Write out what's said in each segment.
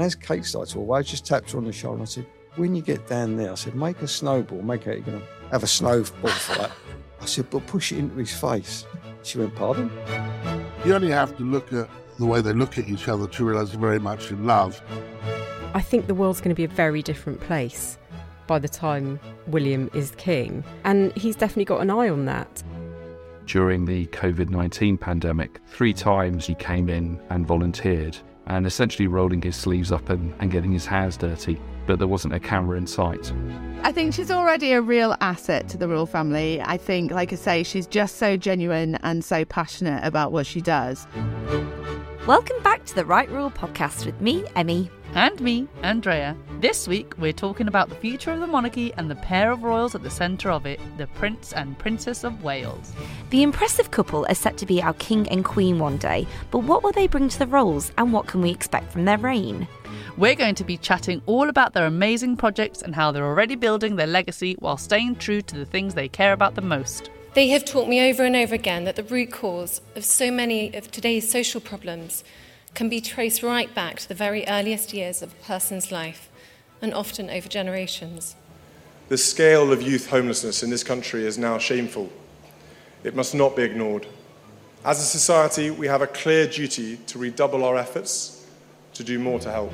And as Kate started to walk away, I just tapped her on the shoulder and I said, when you get down there, I said, make a snowball, make out you're going to have a snowball fight. I said, but push it into his face. She went, pardon? You only have to look at the way they look at each other to realise they're very much in love. I think the world's going to be a very different place by the time William is king. And he's definitely got an eye on that. During the COVID 19 pandemic, three times he came in and volunteered and essentially rolling his sleeves up and, and getting his hands dirty, but there wasn't a camera in sight. I think she's already a real asset to the royal family. I think, like I say, she's just so genuine and so passionate about what she does. Welcome back to the Right Royal podcast with me, Emmy. And me, Andrea. This week we're talking about the future of the monarchy and the pair of royals at the centre of it, the Prince and Princess of Wales. The impressive couple are set to be our king and queen one day, but what will they bring to the roles and what can we expect from their reign? We're going to be chatting all about their amazing projects and how they're already building their legacy while staying true to the things they care about the most. They have taught me over and over again that the root cause of so many of today's social problems can be traced right back to the very earliest years of a person's life, and often over generations. The scale of youth homelessness in this country is now shameful. It must not be ignored. As a society, we have a clear duty to redouble our efforts to do more to help.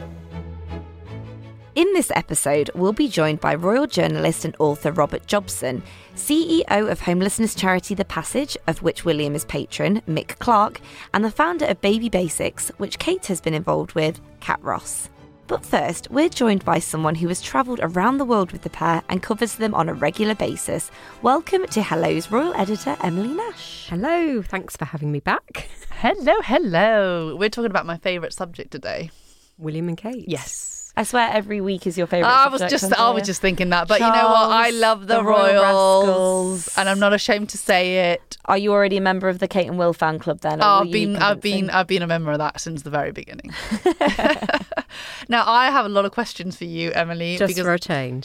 In this episode, we'll be joined by royal journalist and author Robert Jobson, CEO of homelessness charity The Passage, of which William is patron, Mick Clarke, and the founder of Baby Basics, which Kate has been involved with, Cat Ross. But first, we're joined by someone who has travelled around the world with the pair and covers them on a regular basis. Welcome to Hello's royal editor, Emily Nash. Hello, thanks for having me back. Hello, hello. We're talking about my favourite subject today. William and Kate. Yes. I swear every week is your favourite. I was just I was just thinking that, but Charles, you know what? I love the, the Royals, Royals, and I'm not ashamed to say it. Are you already a member of the Kate and Will fan club then? Oh, I've been I've been I've been a member of that since the very beginning. now I have a lot of questions for you, Emily. Just because... for a change.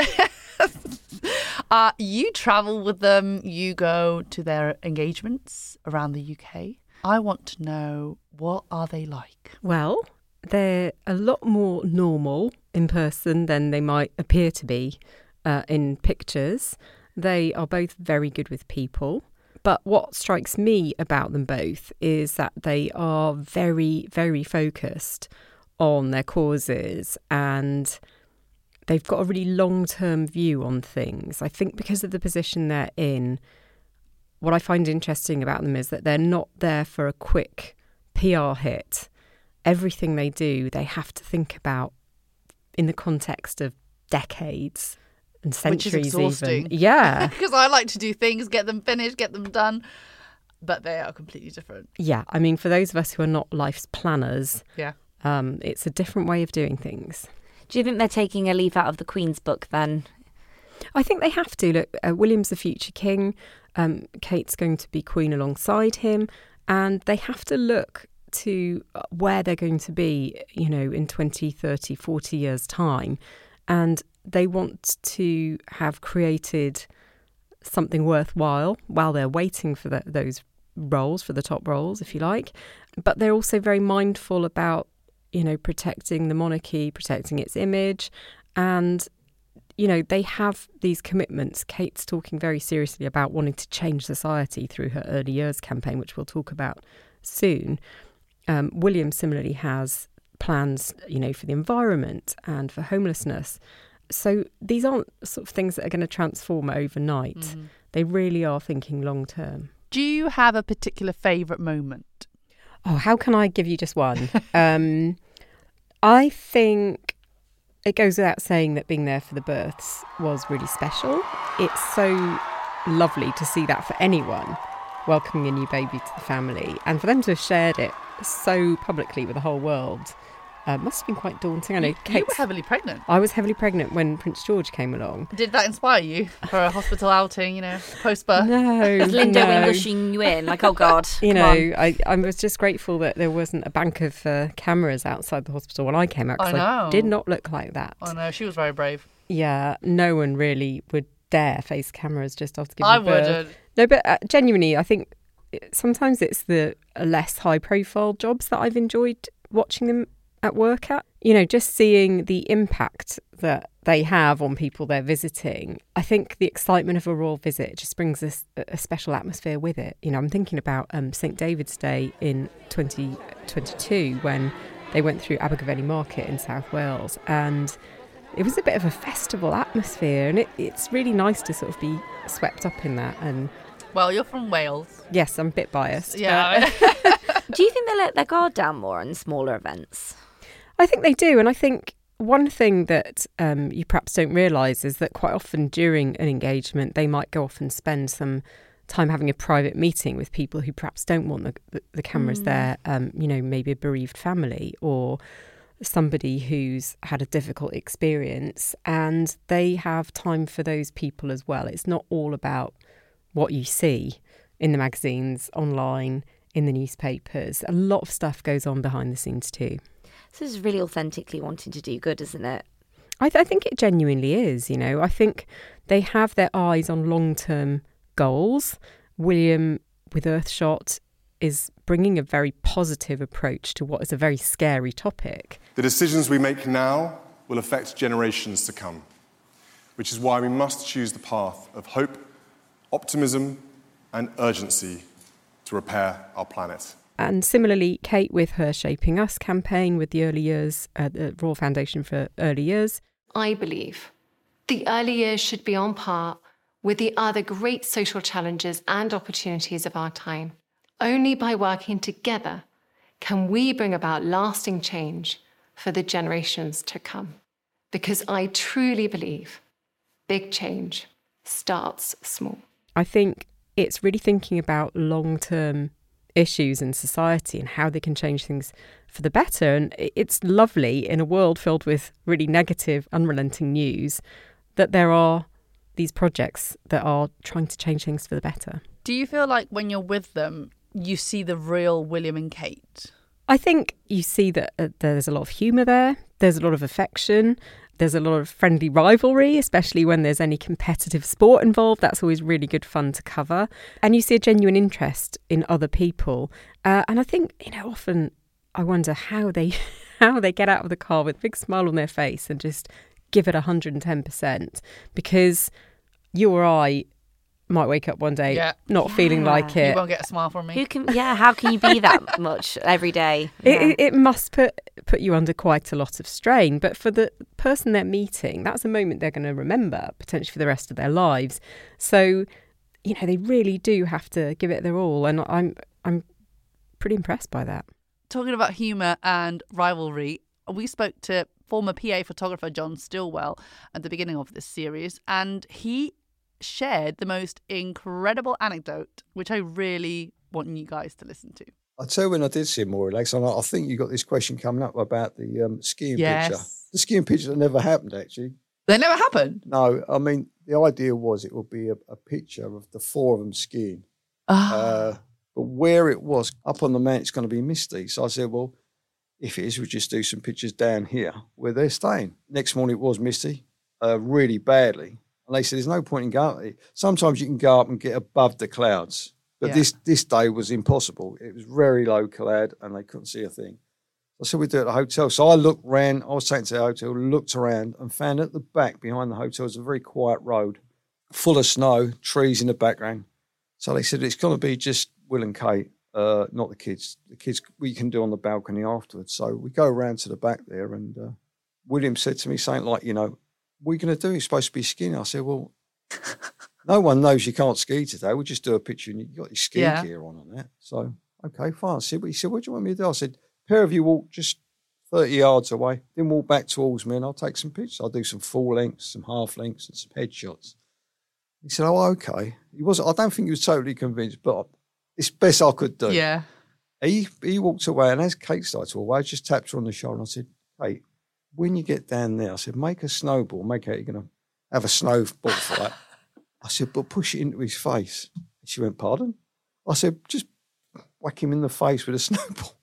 uh, you travel with them. You go to their engagements around the UK. I want to know what are they like. Well, they're a lot more normal in person than they might appear to be uh, in pictures. They are both very good with people. But what strikes me about them both is that they are very, very focused on their causes and they've got a really long term view on things. I think because of the position they're in, what I find interesting about them is that they're not there for a quick PR hit everything they do, they have to think about in the context of decades and centuries even. Yeah. because I like to do things, get them finished, get them done, but they are completely different. Yeah. I mean, for those of us who are not life's planners, yeah. Um, it's a different way of doing things. Do you think they're taking a leaf out of the Queen's book then? I think they have to. Look, uh, William's the future king. Um, Kate's going to be queen alongside him. And they have to look to uh, where they're going to be, you know, in 20, 30, 40 years' time. And they want to have created something worthwhile while they're waiting for the, those roles, for the top roles, if you like. But they're also very mindful about, you know, protecting the monarchy, protecting its image. And, you know, they have these commitments. Kate's talking very seriously about wanting to change society through her early years campaign, which we'll talk about soon. Um, William similarly has plans, you know, for the environment and for homelessness. So these aren't sort of things that are going to transform overnight. Mm-hmm. They really are thinking long term. Do you have a particular favourite moment? Oh, how can I give you just one? um, I think it goes without saying that being there for the births was really special. It's so lovely to see that for anyone welcoming a new baby to the family and for them to have shared it so publicly with the whole world uh, must have been quite daunting. I know you, you were heavily pregnant. I was heavily pregnant when Prince George came along. Did that inspire you for a hospital outing? You know, post birth. No, was Linda no. Englishing you in? Like, oh God. you know, I, I was just grateful that there wasn't a bank of uh, cameras outside the hospital when I came out. I know. I did not look like that. I know. She was very brave. Yeah, no one really would dare face cameras just after giving I birth. wouldn't. No, but uh, genuinely, I think sometimes it's the less high profile jobs that I've enjoyed watching them at work at. You know, just seeing the impact that they have on people they're visiting. I think the excitement of a royal visit just brings us a, special atmosphere with it. You know, I'm thinking about um, St David's Day in 2022 when they went through Abergavenny Market in South Wales and it was a bit of a festival atmosphere and it, it's really nice to sort of be swept up in that and well you're from wales yes i'm a bit biased yeah do you think they let their guard down more on smaller events i think they do and i think one thing that um, you perhaps don't realise is that quite often during an engagement they might go off and spend some time having a private meeting with people who perhaps don't want the, the, the cameras mm. there um, you know maybe a bereaved family or somebody who's had a difficult experience and they have time for those people as well. It's not all about what you see in the magazines, online, in the newspapers. A lot of stuff goes on behind the scenes too. So this is really authentically wanting to do good, isn't it? I, th- I think it genuinely is. You know, I think they have their eyes on long term goals. William with Earthshot is bringing a very positive approach to what is a very scary topic. The decisions we make now will affect generations to come, which is why we must choose the path of hope, optimism, and urgency to repair our planet. And similarly, Kate with her Shaping Us campaign with the Early Years, uh, the Royal Foundation for Early Years. I believe the early years should be on par with the other great social challenges and opportunities of our time. Only by working together can we bring about lasting change for the generations to come. Because I truly believe big change starts small. I think it's really thinking about long term issues in society and how they can change things for the better. And it's lovely in a world filled with really negative, unrelenting news that there are these projects that are trying to change things for the better. Do you feel like when you're with them, you see the real William and Kate? I think you see that uh, there's a lot of humour there, there's a lot of affection, there's a lot of friendly rivalry, especially when there's any competitive sport involved. That's always really good fun to cover. And you see a genuine interest in other people. Uh, and I think, you know, often I wonder how they how they get out of the car with a big smile on their face and just give it 110% because you or I might wake up one day yeah. not yeah. feeling like it. You won't get a smile from me. Who can? Yeah, how can you be that much every day? Yeah. It, it, must put put you under quite a lot of strain. But for the person they're meeting, that's a moment they're going to remember potentially for the rest of their lives. So, you know, they really do have to give it their all, and I'm I'm pretty impressed by that. Talking about humour and rivalry, we spoke to former PA photographer John Stillwell at the beginning of this series, and he shared the most incredible anecdote, which I really want you guys to listen to. I'll tell you when I did see more relaxed. I think you got this question coming up about the um, skiing yes. picture. The skiing picture that never happened, actually. They never happened? No, I mean, the idea was it would be a, a picture of the four of them skiing. Oh. Uh, but where it was, up on the mountain, it's going to be misty. So I said, well, if it is, we'll just do some pictures down here where they're staying. Next morning, it was misty, uh, really badly. And they said, there's no point in going. Sometimes you can go up and get above the clouds. But yeah. this, this day was impossible. It was very low cloud and they couldn't see a thing. I said, we do it at the hotel. So I looked around, I was taken to the hotel, looked around and found at the back behind the hotel was a very quiet road, full of snow, trees in the background. So they said, it's going to be just Will and Kate, uh, not the kids. The kids we can do on the balcony afterwards. So we go around to the back there and uh, William said to me something like, you know, what are you going to do? You're supposed to be skiing. I said, well, no one knows you can't ski today. We'll just do a picture and you got your ski yeah. gear on and that. So, okay, fine. I said, he said, what do you want me to do? I said, pair of you walk just 30 yards away, then walk back towards me and I'll take some pictures. I'll do some full lengths, some half lengths and some headshots. He said, oh, okay. He was I don't think he was totally convinced, but it's best I could do. Yeah. He, he walked away and as Kate started to walk away, I just tapped her on the shoulder and I said, Kate, when you get down there, I said, make a snowball, make out you're going to have a snowball fight. I said, but push it into his face. She went, pardon? I said, just whack him in the face with a snowball.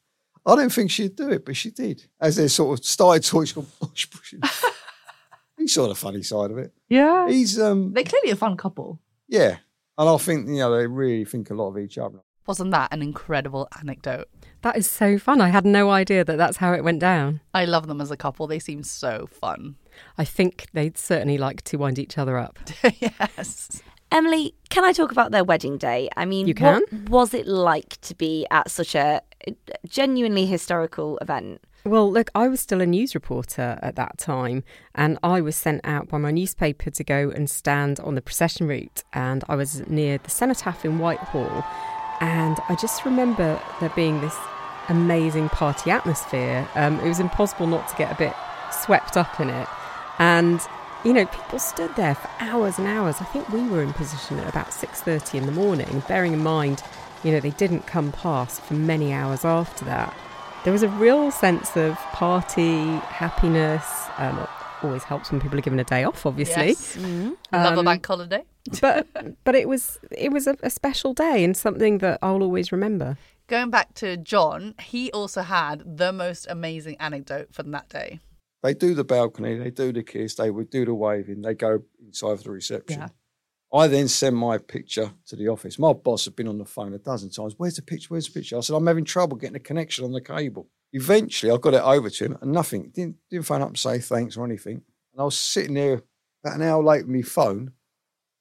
I don't think she'd do it, but she did. As they sort of started talking, she gone, push, push he saw the funny side of it. Yeah. He's um They're clearly a fun couple. Yeah. And I think, you know, they really think a lot of each other. Wasn't that an incredible anecdote? That is so fun. I had no idea that that's how it went down. I love them as a couple. They seem so fun. I think they'd certainly like to wind each other up. yes. Emily, can I talk about their wedding day? I mean, You can. what was it like to be at such a genuinely historical event? Well, look, I was still a news reporter at that time, and I was sent out by my newspaper to go and stand on the procession route. And I was near the cenotaph in Whitehall. And I just remember there being this amazing party atmosphere. Um, it was impossible not to get a bit swept up in it. And you know, people stood there for hours and hours. I think we were in position at about 6:30 in the morning, bearing in mind, you know, they didn't come past for many hours after that. There was a real sense of party, happiness. Um, always helps when people are given a day off, obviously. Yes. Love a Um, bank holiday. but but it was it was a, a special day and something that I'll always remember. Going back to John, he also had the most amazing anecdote from that day. They do the balcony, they do the kiss, they would do the waving, they go inside for the reception. Yeah. I then send my picture to the office. My boss had been on the phone a dozen times. Where's the picture? Where's the picture? I said, I'm having trouble getting a connection on the cable. Eventually, I got it over to him and nothing. Didn't, didn't phone up and say thanks or anything. And I was sitting there about an hour late with my phone.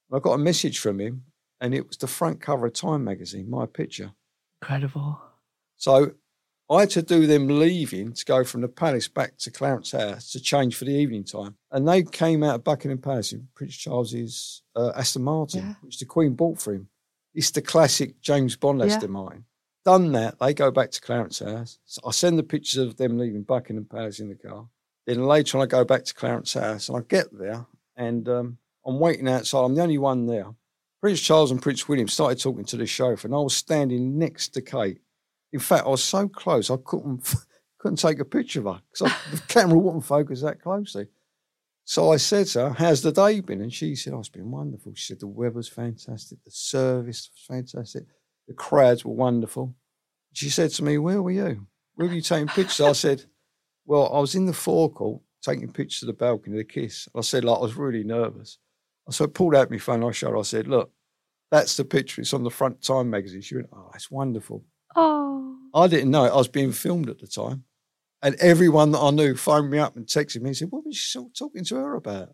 And I got a message from him and it was the front cover of Time magazine, my picture. Incredible. So I had to do them leaving to go from the palace back to Clarence House to change for the evening time. And they came out of Buckingham Palace in Prince Charles's uh, Aston Martin, Yeah. which the Queen bought for him. It's the classic James Bond Yeah. Aston Martin. Done that, they go back to Clarence House. So I send the pictures of them leaving Buckingham Palace in the car. Then later on, I go back to Clarence House and I get there and um, I'm waiting outside. I'm the only one there. Prince Charles and Prince William started talking to the chauffeur, and I was standing next to Kate. In fact, I was so close I couldn't couldn't take a picture of her because the camera wouldn't focus that closely. So I said to her, "How's the day been?" And she said, "Oh, it's been wonderful." She said, "The weather's fantastic, the service was fantastic, the crowds were wonderful." She said to me, "Where were you? Where were you taking pictures?" I said, "Well, I was in the forecourt taking pictures of the balcony, of the kiss." I said, "Like I was really nervous." So I pulled out my phone. I showed. her, I said, "Look, that's the picture. It's on the front Time magazine." She went, "Oh, it's wonderful." Oh, I didn't know it. I was being filmed at the time. And everyone that I knew phoned me up and texted me and said, What was you talking to her about?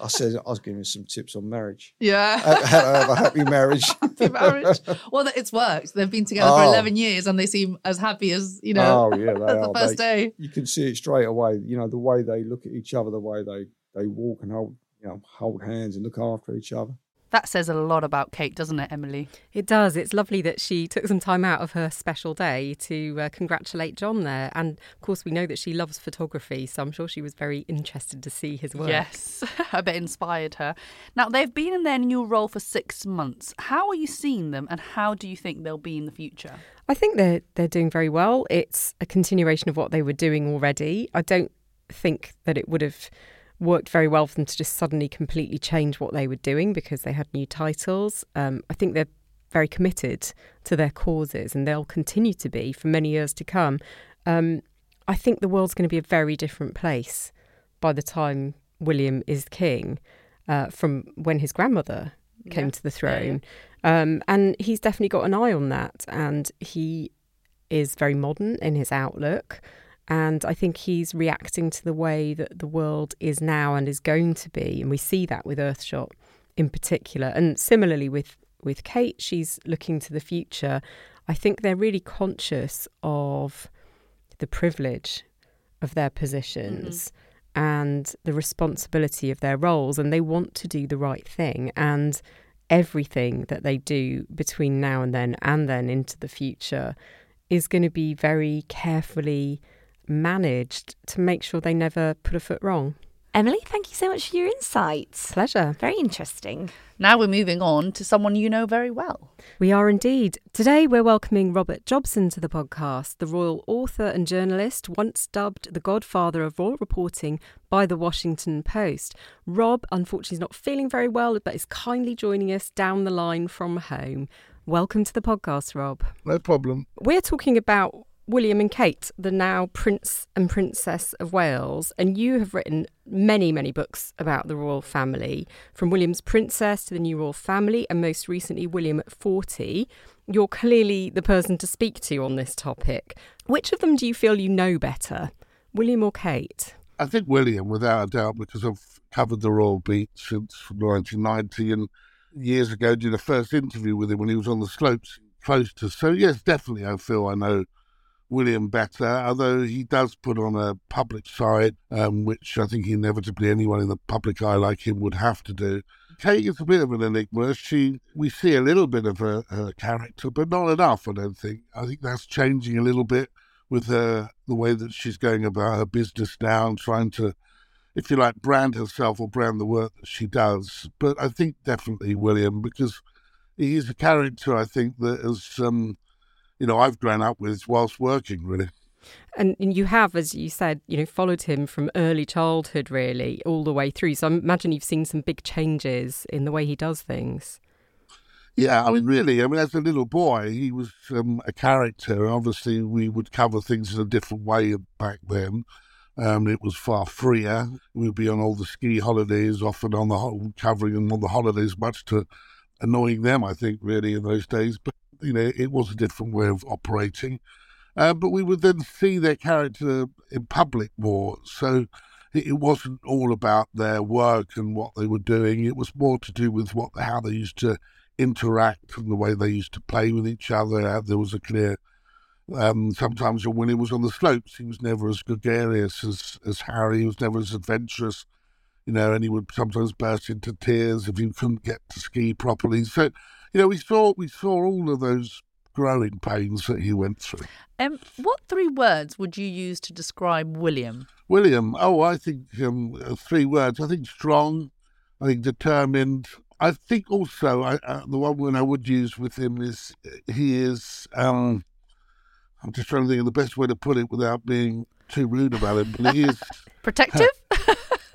I said, I was giving some tips on marriage. Yeah. How, how to have a happy marriage. happy marriage. Well, it's worked. They've been together for Oh. 11 years and they seem as happy as, you know, oh, yeah, they the are. first They- day. You can see it straight away. You know, the way they look at each other, the way they, they walk and hold, you know, hold hands and look after each other. That says a lot about Kate, doesn't it, Emily? It does. It's lovely that she took some time out of her special day to uh, congratulate John there. And of course, we know that she loves photography, so I'm sure she was very interested to see his work. Yes, I bet inspired her. Now, they've been in their new role for six months. How are you seeing them and how do you think they'll be in the future? I think they're they're doing very well. It's a continuation of what they were doing already. I don't think that it would have worked very well for them to just suddenly completely change what they were doing because they had new titles. Um, I think they're very committed to their causes and they'll continue to be for many years to come. Um, I think the world's going to be a very different place by the time William is king uh, from when his grandmother came Yeah. to the Yeah, yeah. throne. Um, and he's definitely got an eye on that. And he is very modern in his outlook. And I think he's reacting to the way that the world is now and is going to be. And we see that with Earthshot in particular. And similarly with, with Kate, she's looking to the future. I think they're really conscious of the privilege of their positions mm-hmm. and the responsibility of their roles. And they want to do the right thing. And everything that they do between now and then and then into the future is going to be very carefully managed to make sure they never put a foot wrong. Emily, thank you so much for your insights. Pleasure. Very interesting. Now we're moving on to someone you know very well. We are indeed. Today we're welcoming Robert Jobson to the podcast, the royal author and journalist, once dubbed the godfather of royal reporting by the Washington Post. Rob, unfortunately, is not feeling very well, but is kindly joining us down the line from home. Welcome to the podcast, Rob. No problem. We're talking about William and Kate, the now Prince and Princess of Wales, and you have written many, many books about the royal family, from William's Princess to the new royal family, and most recently, William at 40. You're clearly the person to speak to on this topic. Which of them do you feel you know better, William or Kate? I think William, without a doubt, because I've covered the Royal beat since 1990 and years ago did a first interview with him when he was on the slopes Klosters. So, yes, definitely, I feel I know William better, although he does put on a public side, um, which I think inevitably anyone in the public eye like him would have to do. Kate is a bit of an enigma. She, we see a little bit of her, her character, but not enough. I don't think. I think that's changing a little bit with her, the way that she's going about her business now and trying to, if you like, brand herself or brand the work that she does. But I think definitely William because he's a character I think that is. Um, you know, I've grown up with whilst working, really. And you have, as you said, you know, followed him from early childhood, really, all the way through. So I imagine you've seen some big changes in the way he does things. Yeah, I mean, really, I mean, as a little boy, he was um, a character. Obviously, we would cover things in a different way back then. Um, it was far freer. We'd be on all the ski holidays, often on the whole, covering them on the holidays, much to annoying them, I think, really, in those days. But you know, it was a different way of operating. Uh, but we would then see their character in public more. So it wasn't all about their work and what they were doing. It was more to do with what how they used to interact and the way they used to play with each other. There was a clear. Um, sometimes when he was on the slopes, he was never as gregarious as, as Harry. He was never as adventurous, you know, and he would sometimes burst into tears if he couldn't get to ski properly. So you know, we saw we saw all of those growing pains that he went through. Um, what three words would you use to describe William? William, oh, I think um, uh, three words. I think strong. I think determined. I think also I, uh, the one word I would use with him is uh, he is. Um, I'm just trying to think of the best way to put it without being too rude about it, But he is protective.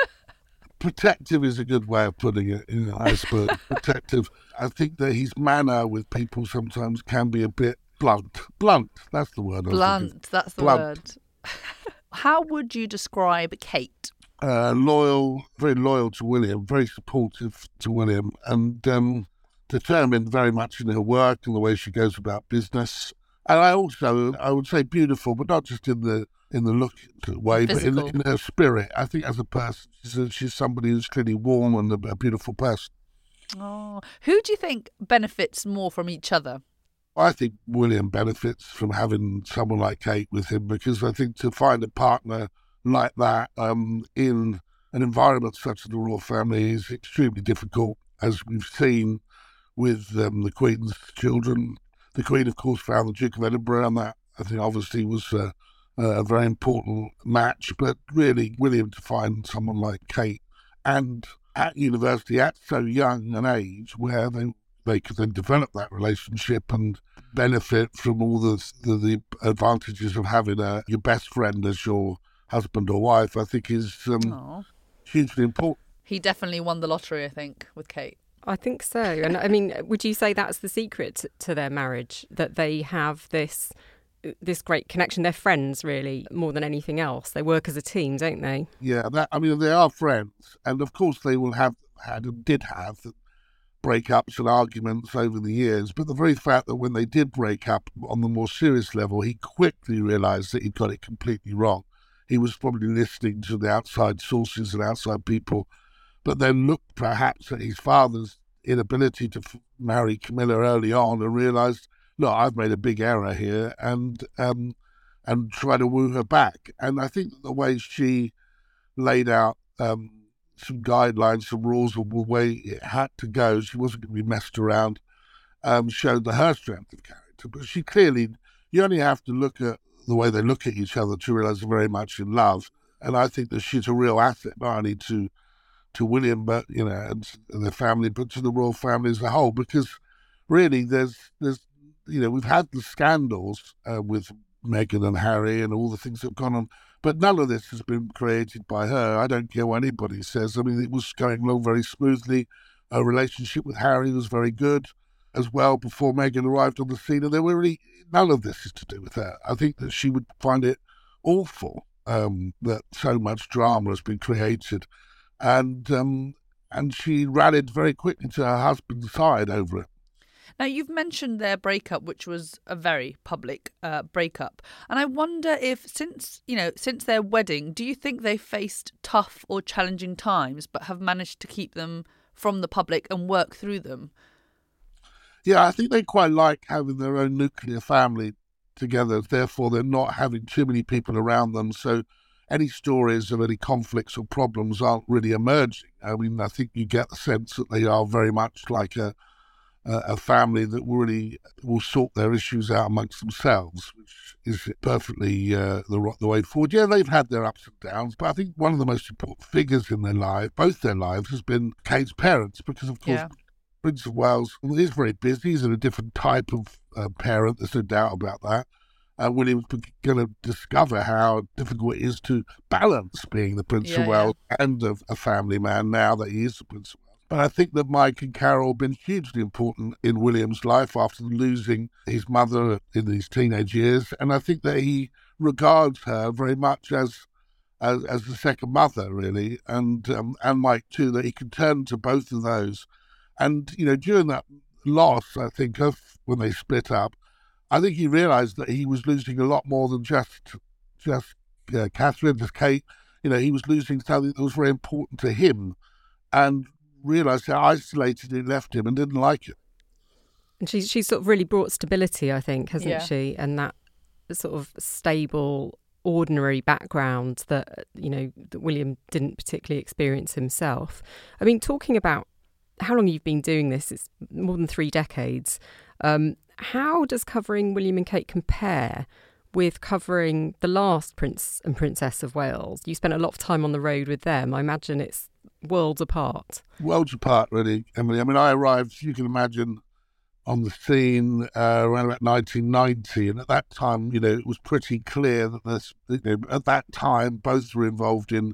protective is a good way of putting it. in know, I suppose protective. I think that his manner with people sometimes can be a bit blunt. Blunt. That's the word. Blunt. That's the blunt. word. How would you describe Kate? Uh, loyal, very loyal to William, very supportive to William, and um, determined very much in her work and the way she goes about business. And I also, I would say, beautiful, but not just in the in the look way, Physical. but in, in, her spirit. I think as a person, she's, a, she's somebody who's clearly warm and a, a beautiful person. Oh, who do you think benefits more from each other? I think William benefits from having someone like Kate with him because I think to find a partner like that um, in an environment such as the royal family is extremely difficult, as we've seen with um, the Queen's children. The Queen, of course, found the Duke of Edinburgh, and that I think obviously was uh, a very important match. But really, William to find someone like Kate and at university at so young an age where they they could then develop that relationship and benefit from all the the, the advantages of having a, your best friend as your husband or wife. I think is um, hugely important. He definitely won the lottery. I think with Kate. I think so. And I mean, would you say that's the secret to their marriage that they have this this great connection. They're friends, really, more than anything else. They work as a team, don't they? Yeah, that, I mean, they are friends, and of course, they will have had and did have breakups and arguments over the years. But the very fact that when they did break up on the more serious level, he quickly realised that he'd got it completely wrong. He was probably listening to the outside sources and outside people, but then looked perhaps at his father's inability to f- marry Camilla early on and realised look, I've made a big error here, and um, and try to woo her back. And I think the way she laid out um, some guidelines, some rules of the way it had to go, she wasn't going to be messed around. Um, showed the her strength of character, but she clearly, you only have to look at the way they look at each other to realize they're very much in love. And I think that she's a real asset, not only to to William, but you know, and, and their family, but to the royal family as a whole, because really there's there's you know, we've had the scandals uh, with Meghan and Harry and all the things that have gone on, but none of this has been created by her. I don't care what anybody says. I mean, it was going along very smoothly. Her relationship with Harry was very good. as well before Meghan arrived on the scene, and there were really none of this is to do with her. I think that she would find it awful um, that so much drama has been created, and um, and she rallied very quickly to her husband's side over it. Now, you've mentioned their breakup, which was a very public uh, breakup. And I wonder if, since, you know, since their wedding, do you think they faced tough or challenging times, but have managed to keep them from the public and work through them? Yeah, I think they quite like having their own nuclear family together. Therefore, they're not having too many people around them. So any stories of any conflicts or problems aren't really emerging. I mean, I think you get the sense that they are very much like a a family that really will sort their issues out amongst themselves, which is perfectly uh, the the way forward. Yeah, they've had their ups and downs, but I think one of the most important figures in their life, both their lives, has been Kate's parents, because of course. Yeah. Prince of Wales is very busy. He's a different type of uh, parent. There's no doubt about that. Uh, William's going to discover how difficult it is to balance being the Prince yeah, of Wales yeah. and a, a, family man now that he is the Prince of Wales. But I think that Mike and Carol have been hugely important in William's life after losing his mother in his teenage years. And I think that he regards her very much as as, as the second mother, really, and um, and Mike too, that he can turn to both of those. And, you know, during that loss, I think, of when they split up, I think he realised that he was losing a lot more than just just uh, Catherine, just Kate. You know, he was losing something that was very important to him. And realised how isolated it left him and didn't like it. And she's she's sort of really brought stability, I think, hasn't yeah. she? And that sort of stable, ordinary background that you know that William didn't particularly experience himself. I mean, talking about how long you've been doing this, it's more than three decades. Um, how does covering William and Kate compare with covering the last Prince and Princess of Wales? You spent a lot of time on the road with them. I imagine it's worlds apart. Worlds apart, really, Emily. I mean, I arrived, you can imagine, on the scene uh, around about 1990, and at that time, you know, it was pretty clear that this, you know, at that time, both were involved in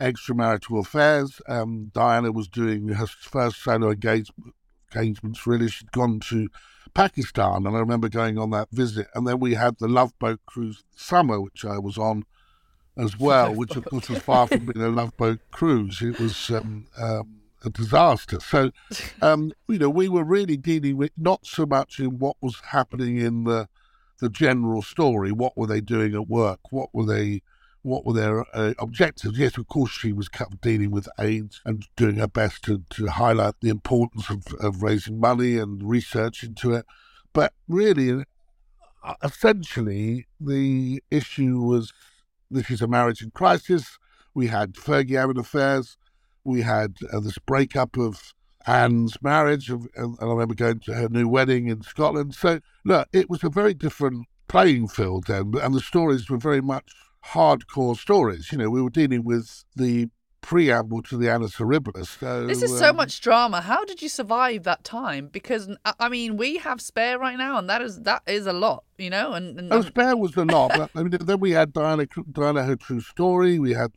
extramarital affairs. Um, Diana was doing her first solo engagement, engagements, really. She'd gone to Pakistan, and I remember going on that visit. And then we had the Love Boat cruise summer, which I was on as well, which of course was far from being a love boat cruise. It was um, um, a disaster. So, um, you know, we were really dealing with not so much in what was happening in the the general story. What were they doing at work? What were they? What were their uh, objectives? Yes, of course, she was dealing with AIDS and doing her best to, to highlight the importance of, of raising money and research into it. But really, uh, essentially, the issue was this is a marriage in crisis. We had Fergie having affairs. We had uh, this breakup of Anne's marriage, and, and I remember going to her new wedding in Scotland. So, look, it was a very different playing field then, and the stories were very much hardcore stories. You know, we were dealing with the preamble to the Annus Horribilis. So, this is um, so much drama. How did you survive that time? Because I mean, we have Spare right now, and that is that is a lot, you know. And, and oh, Spare was a lot. I mean, then we had Diana, Diana, her true story. We had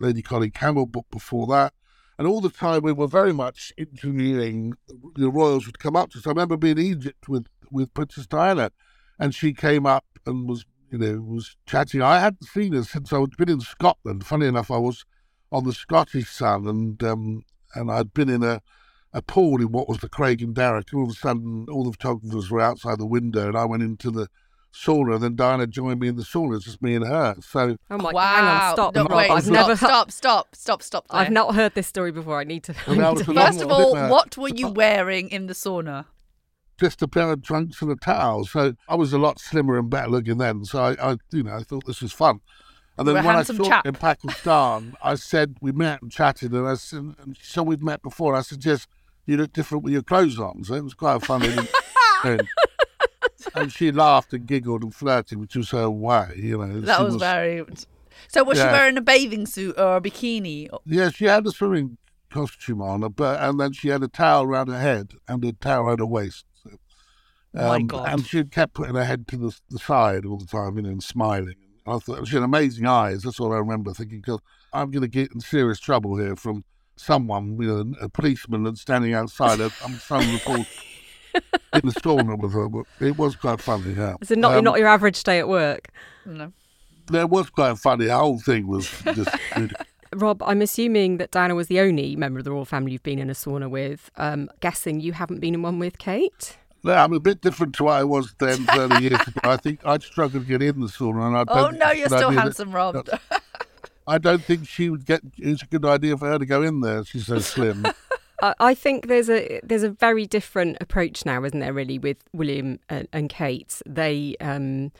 Lady Colin Campbell book before that. And all the time we were very much interviewing. The royals would come up to us. I remember being in Egypt with, with Princess Diana, and she came up and was, you know, was chatting. I hadn't seen her since I'd been in Scotland. Funny enough, I was on the Scottish Sun, and um, and I'd been in a, a pool in what was the Craigendarroch. All of a sudden, all the photographers were outside the window, and I went into the sauna. Then Diana joined me in the sauna. It's just me and her. So oh my wow. hang on, stop! No, wait, I've stop, never stop, stop, stop, stop. There. I've not heard this story before. I need to. First of all, what were you wearing in the sauna? Just a pair of trunks and a towel. So I was a lot slimmer and better looking then. So I, I you know, I thought this was fun. And then when I saw chap. in Pakistan, I said we met and chatted, and I said, and so we've met before. I said, yes, you look different with your clothes on. So it was quite a funny. and, and she laughed and giggled and flirted, which was her way, you know. That was, was, very. So was yeah. she wearing a bathing suit or a bikini? Yeah, she had a swimming costume on, but and then she had a towel around her head and a towel around her waist. So, um, My God. And she kept putting her head to the, the side all the time, you know, and smiling. I thought she had amazing eyes. That's all I remember thinking. Cause I'm going to get in serious trouble here from someone, you know, a policeman that's standing outside. I'm some report. in the sauna with her. But it was quite funny. Yeah. Is it not um, not your average day at work? No. It was quite funny. The whole thing was just. Rob, I'm assuming that Diana was the only member of the royal family you've been in a sauna with. Um, guessing you haven't been in one with Kate. No, I'm a bit different to what I was then 30 years ago. I think I'd struggle to get in the sauna. And I oh, no, you're still handsome, that, Rob. I don't think she would get. It's a good idea for her to go in there. She's so slim. I think there's a there's a very different approach now, isn't there? Really, with William and, and Kate, they um,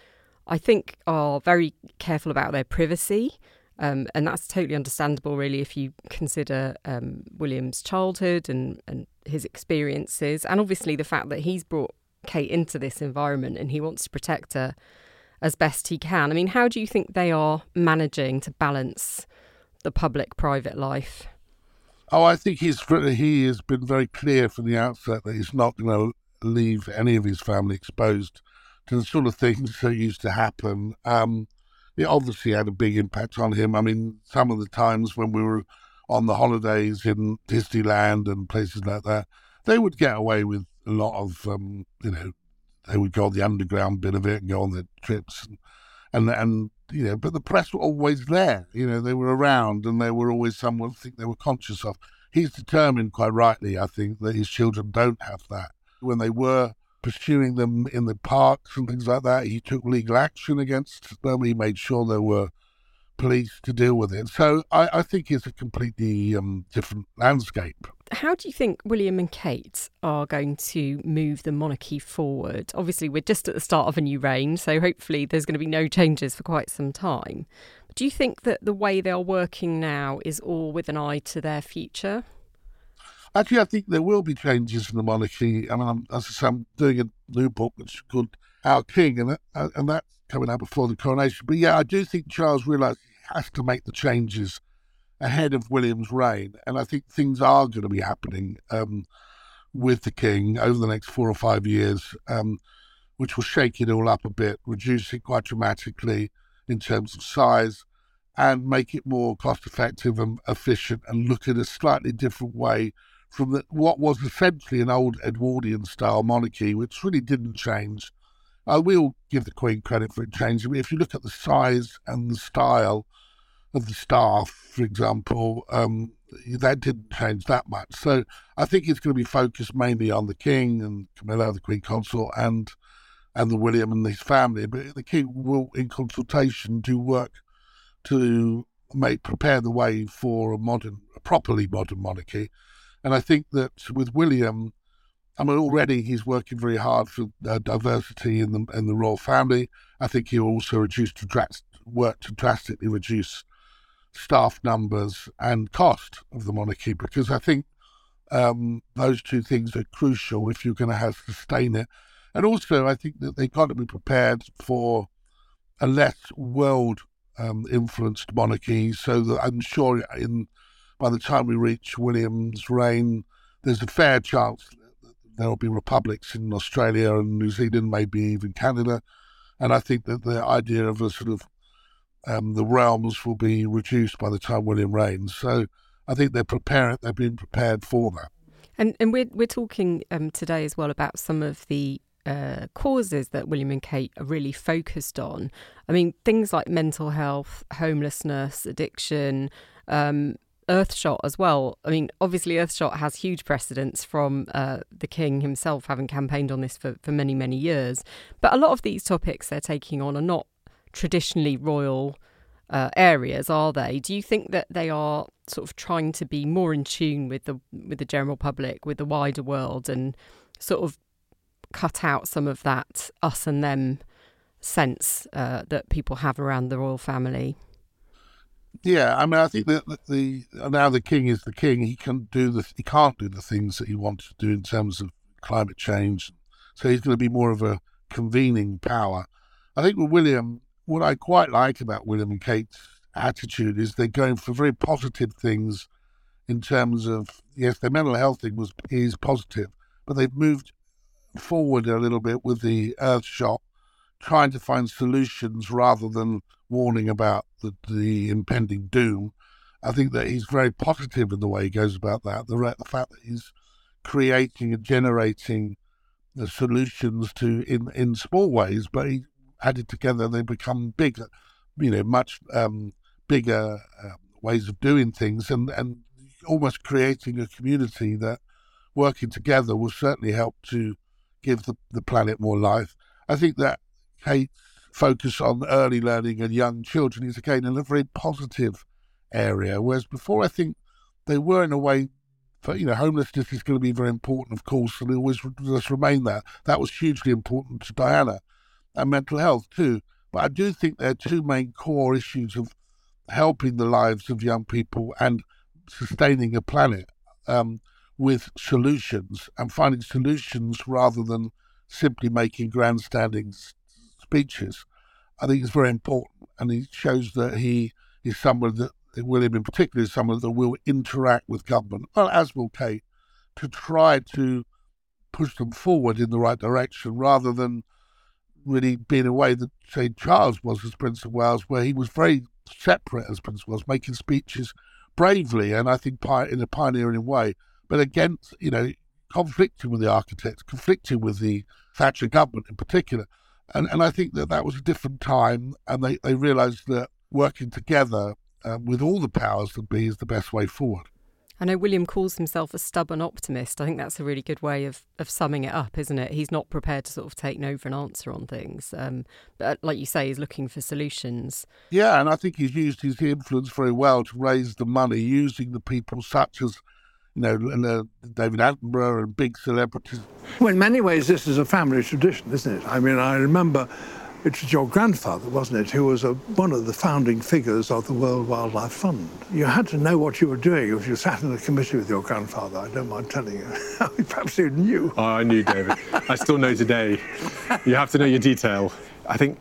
I think are very careful about their privacy. Um, and that's totally understandable, really, if you consider um, William's childhood and, and his experiences, and obviously the fact that he's brought Kate into this environment and he wants to protect her as best he can. I mean, how do you think they are managing to balance the public private life? Oh, I think he's he has been very clear from the outset that he's not going to leave any of his family exposed to the sort of things that used to happen. Um, it obviously had a big impact on him. I mean, some of the times when we were on the holidays in Disneyland and places like that, they would get away with a lot of, um, you know, they would go on the underground bit of it and go on their trips and, and, and you know, but the press were always there. You know, they were around and they were always someone I think they were conscious of. He's determined, quite rightly, I think, that his children don't have that. When they were pursuing them in the parks and things like that. He took legal action against them. He made sure there were police to deal with it. So I, I think it's a completely um, different landscape. How do you think William and Kate are going to move the monarchy forward? Obviously, we're just at the start of a new reign, so hopefully there's going to be no changes for quite some time. Do you think that the way they are working now is all with an eye to their future? Actually, I think there will be changes in the monarchy. I mean, I'm, as I say, I'm doing a new book is called Our King, and, uh, and that's coming out before the coronation. But yeah, I do think Charles realised he has to make the changes ahead of William's reign. And I think things are going to be happening um, with the king over the next four or five years, um, which will shake it all up a bit, reduce it quite dramatically in terms of size, and make it more cost effective and efficient, and look at a slightly different way from the, what was essentially an old Edwardian style monarchy, which really didn't change. I will give the Queen credit for it changing. If you look at the size and the style of the staff, for example, um, that didn't change that much. So I think it's going to be focused mainly on the King and Camilla, the Queen Consort, and and the William and his family. But the King will, in consultation, do work to make prepare the way for a modern, a properly modern monarchy. And I think that with William, I mean, already he's working very hard for uh, diversity in the in the royal family. I think he'll also reduce to work to drastically reduce staff numbers and cost of the monarchy because I think um, those two things are crucial if you're going to have sustain it. And also, I think that they've got to be prepared for a less world um, influenced monarchy. So that I'm sure in by the time we reach William's reign, there's a fair chance there will be republics in Australia and New Zealand, maybe even Canada. And I think that the idea of a sort of um, the realms will be reduced by the time William reigns. So I think they're prepared. They've been prepared for that. And and we're we're talking um, today as well about some of the uh, causes that William and Kate are really focused on. I mean, things like mental health, homelessness, addiction, um, Earthshot as well. I mean, obviously, Earthshot has huge precedence from uh, the king himself having campaigned on this for, for many, many years. But a lot of these topics they're taking on are not traditionally royal uh, areas, are they? Do you think that they are sort of trying to be more in tune with the with the general public, with the wider world, and sort of cut out some of that us and them sense uh, that people have around the royal family? Yeah, I mean, I think that the, the, now the king is the king. He can do the he can't do the things that he wanted to do in terms of climate change. So he's going to be more of a convening power. I think with William, what I quite like about William and Kate's attitude is they're going for very positive things in terms of yes, their mental health thing was is positive, but they've moved forward a little bit with the Earth Earthshot trying to find solutions rather than warning about the, the impending doom. I think that he's very positive in the way he goes about that. The, the fact that he's creating and generating the solutions to in in small ways, but he added together they become bigger, you know, much um, bigger uh, ways of doing things, and and almost creating a community that working together will certainly help to give the, the planet more life. I think that Kate's focus on early learning and young children is again in a very positive area, whereas before I think they were in a way for, you know, homelessness is going to be very important, of course, and it always just remain that. That was hugely important to Diana, and mental health too. But I do think there are two main core issues of helping the lives of young people and sustaining a planet um, with solutions and finding solutions rather than simply making grandstanding speeches. I think is very important, and it shows that he is someone that William, in particular, is someone that will interact with government, well, as will Kate, to try to push them forward in the right direction rather than really being a way that, say, Charles was as Prince of Wales, where he was very separate as Prince of Wales, making speeches bravely and I think in a pioneering way, but against, you know, conflicting with the architects, conflicting with the Thatcher government in particular. And, and I think that that was a different time, and they, they realised that working together um, with all the powers that be is the best way forward. I know William calls himself a stubborn optimist. I think that's a really good way of, of summing it up, isn't it? He's not prepared to sort of take no for an answer on things. Um, but like you say, he's looking for solutions. Yeah, and I think he's used his influence very well to raise the money using the people such as, you know, uh, David Attenborough and big celebrities. Well, in many ways, this is a family tradition, isn't it? I mean, I remember it was your grandfather, wasn't it, who was a, one of the founding figures of the World Wildlife Fund. You had to know what you were doing if you sat in a committee with your grandfather. I don't mind telling you. Perhaps you knew. Oh, I knew, David. I still know today. You have to know your detail. I think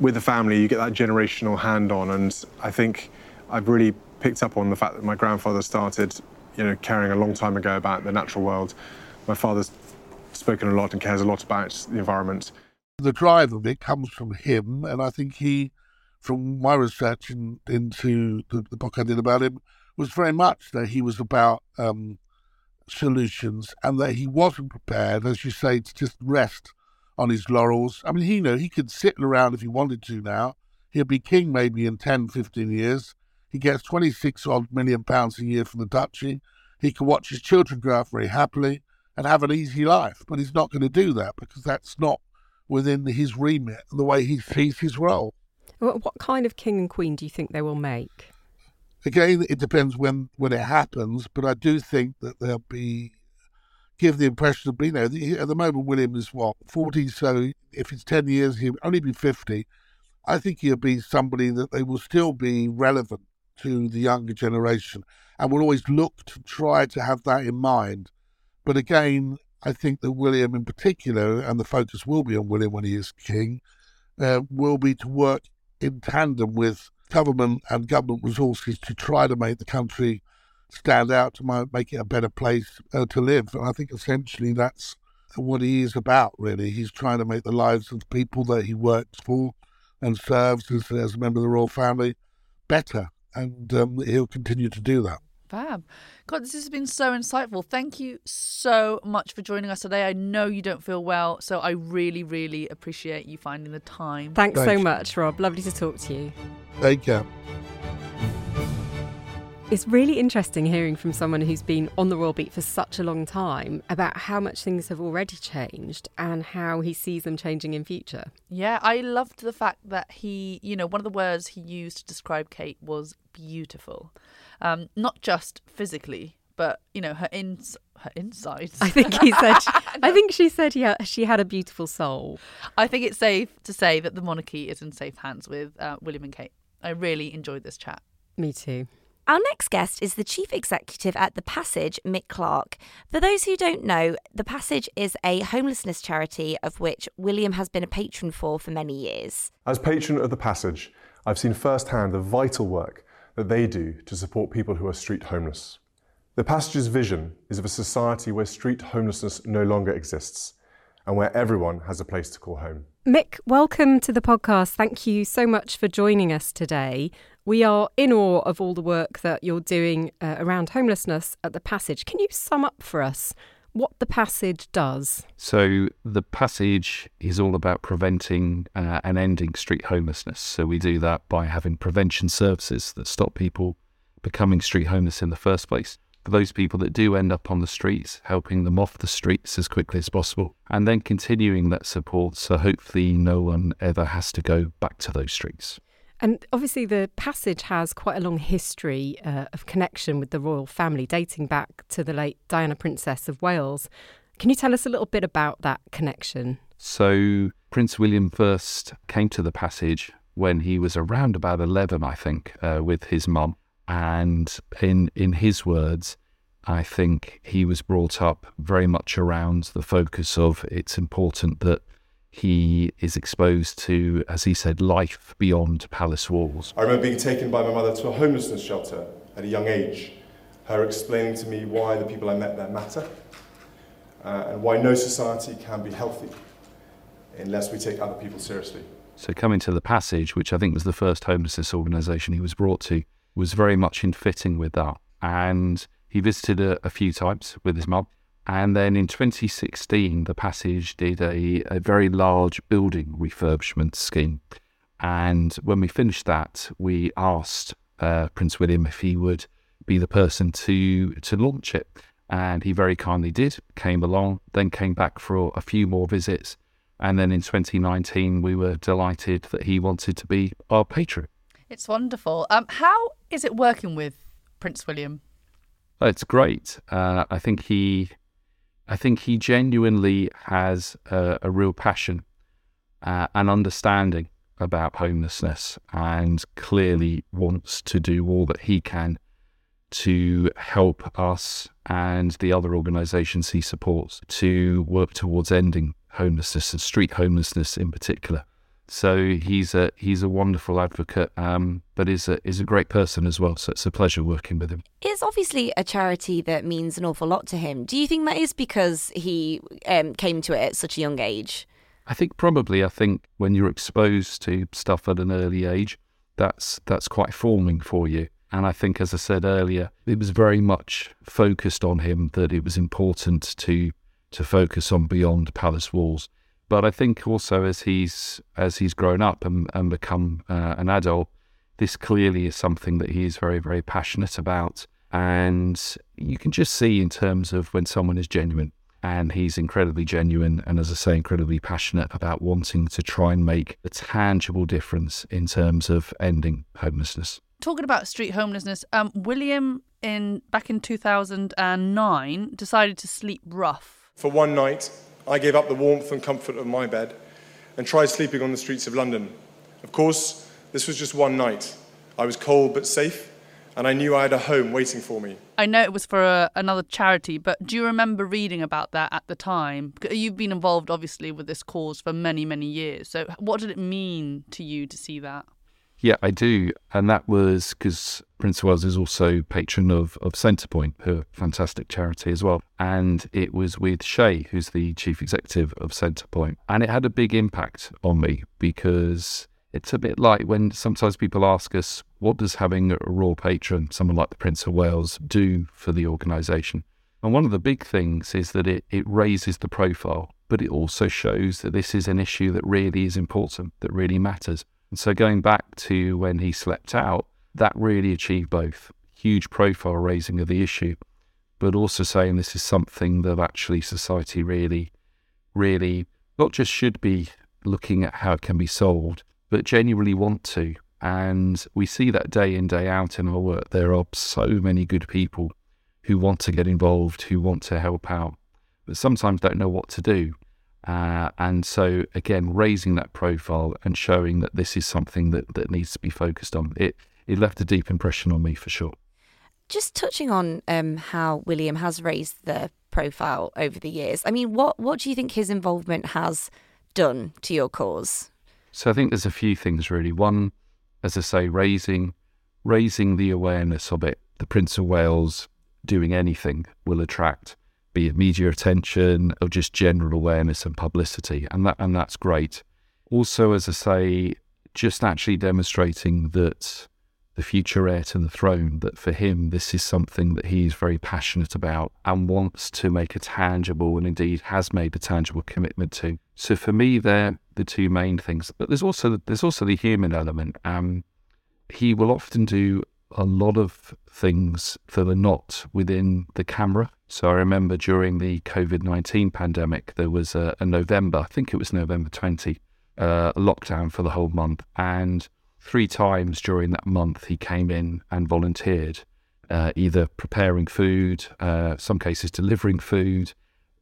with the family, you get that generational hand on, and I think I've really picked up on the fact that my grandfather started, you know, caring a long time ago about the natural world. My father's spoken a lot and cares a lot about the environment the drive of it comes from him, and I think he, from my research in, into the, the, book I did about him, was very much that he was about um, solutions and that he wasn't prepared, as you say, to just rest on his laurels. I mean, he know he could sit around if he wanted to now. He'll be king maybe in 10, 15 years. He gets 26 odd million pounds a year from the duchy. He can watch his children grow up very happily and have an easy life, but he's not going to do that because that's not within his remit and the way he sees his role. What kind of king and queen do you think they will make? Again, it depends when, when it happens, but I do think that they'll be give the impression of you know at the moment William is what forty, so if it's ten years he'll only be fifty. I think he'll be somebody that they will still be relevant to the younger generation and we'll always look to try to have that in mind. But again, I think that William, in particular, and the focus will be on William when he is king, uh, will be to work in tandem with government and government resources to try to make the country stand out, to make it a better place uh, to live. And I think essentially that's what he is about, really. He's trying to make the lives of the people that he works for and serves as, as a member of the royal family better. And um, he'll continue to do that. Fab. God, this has been so insightful. Thank you so much for joining us today. I know you don't feel well, so I really, really appreciate you finding the time. Thanks, Thanks. so much, Rob. Lovely to talk to you. Take care. It's really interesting hearing from someone who's been on the Royal Beat for such a long time about how much things have already changed and how he sees them changing in future. Yeah, I loved the fact that he, you know, one of the words he used to describe Kate was beautiful um, not just physically, but you know her ins her insides. I think he said. I think she said yeah, she had a beautiful soul. I think it's safe to say that the monarchy is in safe hands with uh, William and Kate. I really enjoyed this chat. Me too. Our next guest is the Chief Executive at The Passage, Mick Clarke. For those who don't know, The Passage is a homelessness charity of which William has been a patron for for many years. As patron of The Passage, I've seen firsthand the vital work that they do to support people who are street homeless. The Passage's vision is of a society where street homelessness no longer exists and where everyone has a place to call home. Mick, welcome to the podcast. Thank you so much for joining us today. We are in awe of all the work that you're doing uh, around homelessness at the Passage. Can you sum up for us what the passage does. So, the passage is all about preventing uh, and ending street homelessness. So, we do that by having prevention services that stop people becoming street homeless in the first place. For those people that do end up on the streets, helping them off the streets as quickly as possible, and then continuing that support so hopefully no one ever has to go back to those streets. And obviously, the passage has quite a long history uh, of connection with the royal family, dating back to the late Diana, Princess of Wales. Can you tell us a little bit about that connection? So, Prince William first came to the passage when he was around about 11, I think, uh, with his mum. And in, in his words, I think he was brought up very much around the focus of it's important that he is exposed to, as he said, life beyond palace walls. I remember being taken by my mother to a homelessness shelter at a young age, her explaining to me why the people I met there matter uh, and why no society can be healthy unless we take other people seriously. So, coming to the passage, which I think was the first homelessness organisation he was brought to, was very much in fitting with that. And he visited a, a few times with his mum. And then in 2016, the Passage did a, a very large building refurbishment scheme. And when we finished that, we asked uh, Prince William if he would be the person to to launch it. And he very kindly did, came along, then came back for a few more visits. And then in 2019, we were delighted that he wanted to be our patron. It's wonderful. Um, how is it working with Prince William? Oh, it's great. Uh, I think he I think he genuinely has a, a real passion uh, and understanding about homelessness and clearly wants to do all that he can to help us and the other organisations he supports to work towards ending homelessness and street homelessness in particular. So he's a he's a wonderful advocate, um, but is a is a great person as well. So it's a pleasure working with him. It's obviously a charity that means an awful lot to him. Do you think that is because he um, came to it at such a young age? I think probably. I think when you're exposed to stuff at an early age, that's that's quite forming for you. And I think, as I said earlier, it was very much focused on him that it was important to to focus on beyond palace walls but I think also as he's as he's grown up and, and become uh, an adult, this clearly is something that he is very very passionate about, and you can just see in terms of when someone is genuine. And he's incredibly genuine and, as I say, incredibly passionate about wanting to try and make a tangible difference in terms of ending homelessness. Talking about street homelessness, um, William in back in 2009 decided to sleep rough. For one night, I gave up the warmth and comfort of my bed and tried sleeping on the streets of London. Of course, this was just one night. I was cold but safe, and I knew I had a home waiting for me. I know it was for a, another charity, but do you remember reading about that at the time? You've been involved, obviously, with this cause for many, many years. So, what did it mean to you to see that? Yeah, I do. And that was because Prince of Wales is also patron of, of Centrepoint, a fantastic charity as well. And it was with Seyi, who's the chief executive of Centrepoint. And it had a big impact on me because it's a bit like when sometimes people ask us, what does having a royal patron, someone like the Prince of Wales, do for the organisation? And one of the big things is that it, it raises the profile, but it also shows that this is an issue that really is important, that really matters. And so going back to when he slept out, that really achieved both huge profile raising of the issue, but also saying this is something that actually society really, really not just should be looking at how it can be solved, but genuinely want to. And we see that day in, day out in our work. There are so many good people who want to get involved, who want to help out, but sometimes don't know what to do. Uh, and so, again, raising that profile and showing that this is something that, that needs to be focused on, it, it left a deep impression on me for sure. Just touching on um, how William has raised the profile over the years, I mean, what, what do you think his involvement has done to your cause? So I think there's a few things really. One, as I say, raising raising the awareness of it. The Prince of Wales doing anything will attract be it media attention or just general awareness and publicity, and that and that's great. Also, as I say, just actually demonstrating that the future heir to the throne, that for him, this is something that he is very passionate about and wants to make a tangible and indeed has made a tangible commitment to. So for me, they're the two main things. But there's also there's also the human element. Um, he will often do a lot of things that are not within the camera. So I remember during the COVID 19 pandemic, there was a, a, November, I think it was November 20, uh, lockdown for the whole month. And three times during that month, he came in and volunteered, uh, either preparing food, uh, some cases delivering food,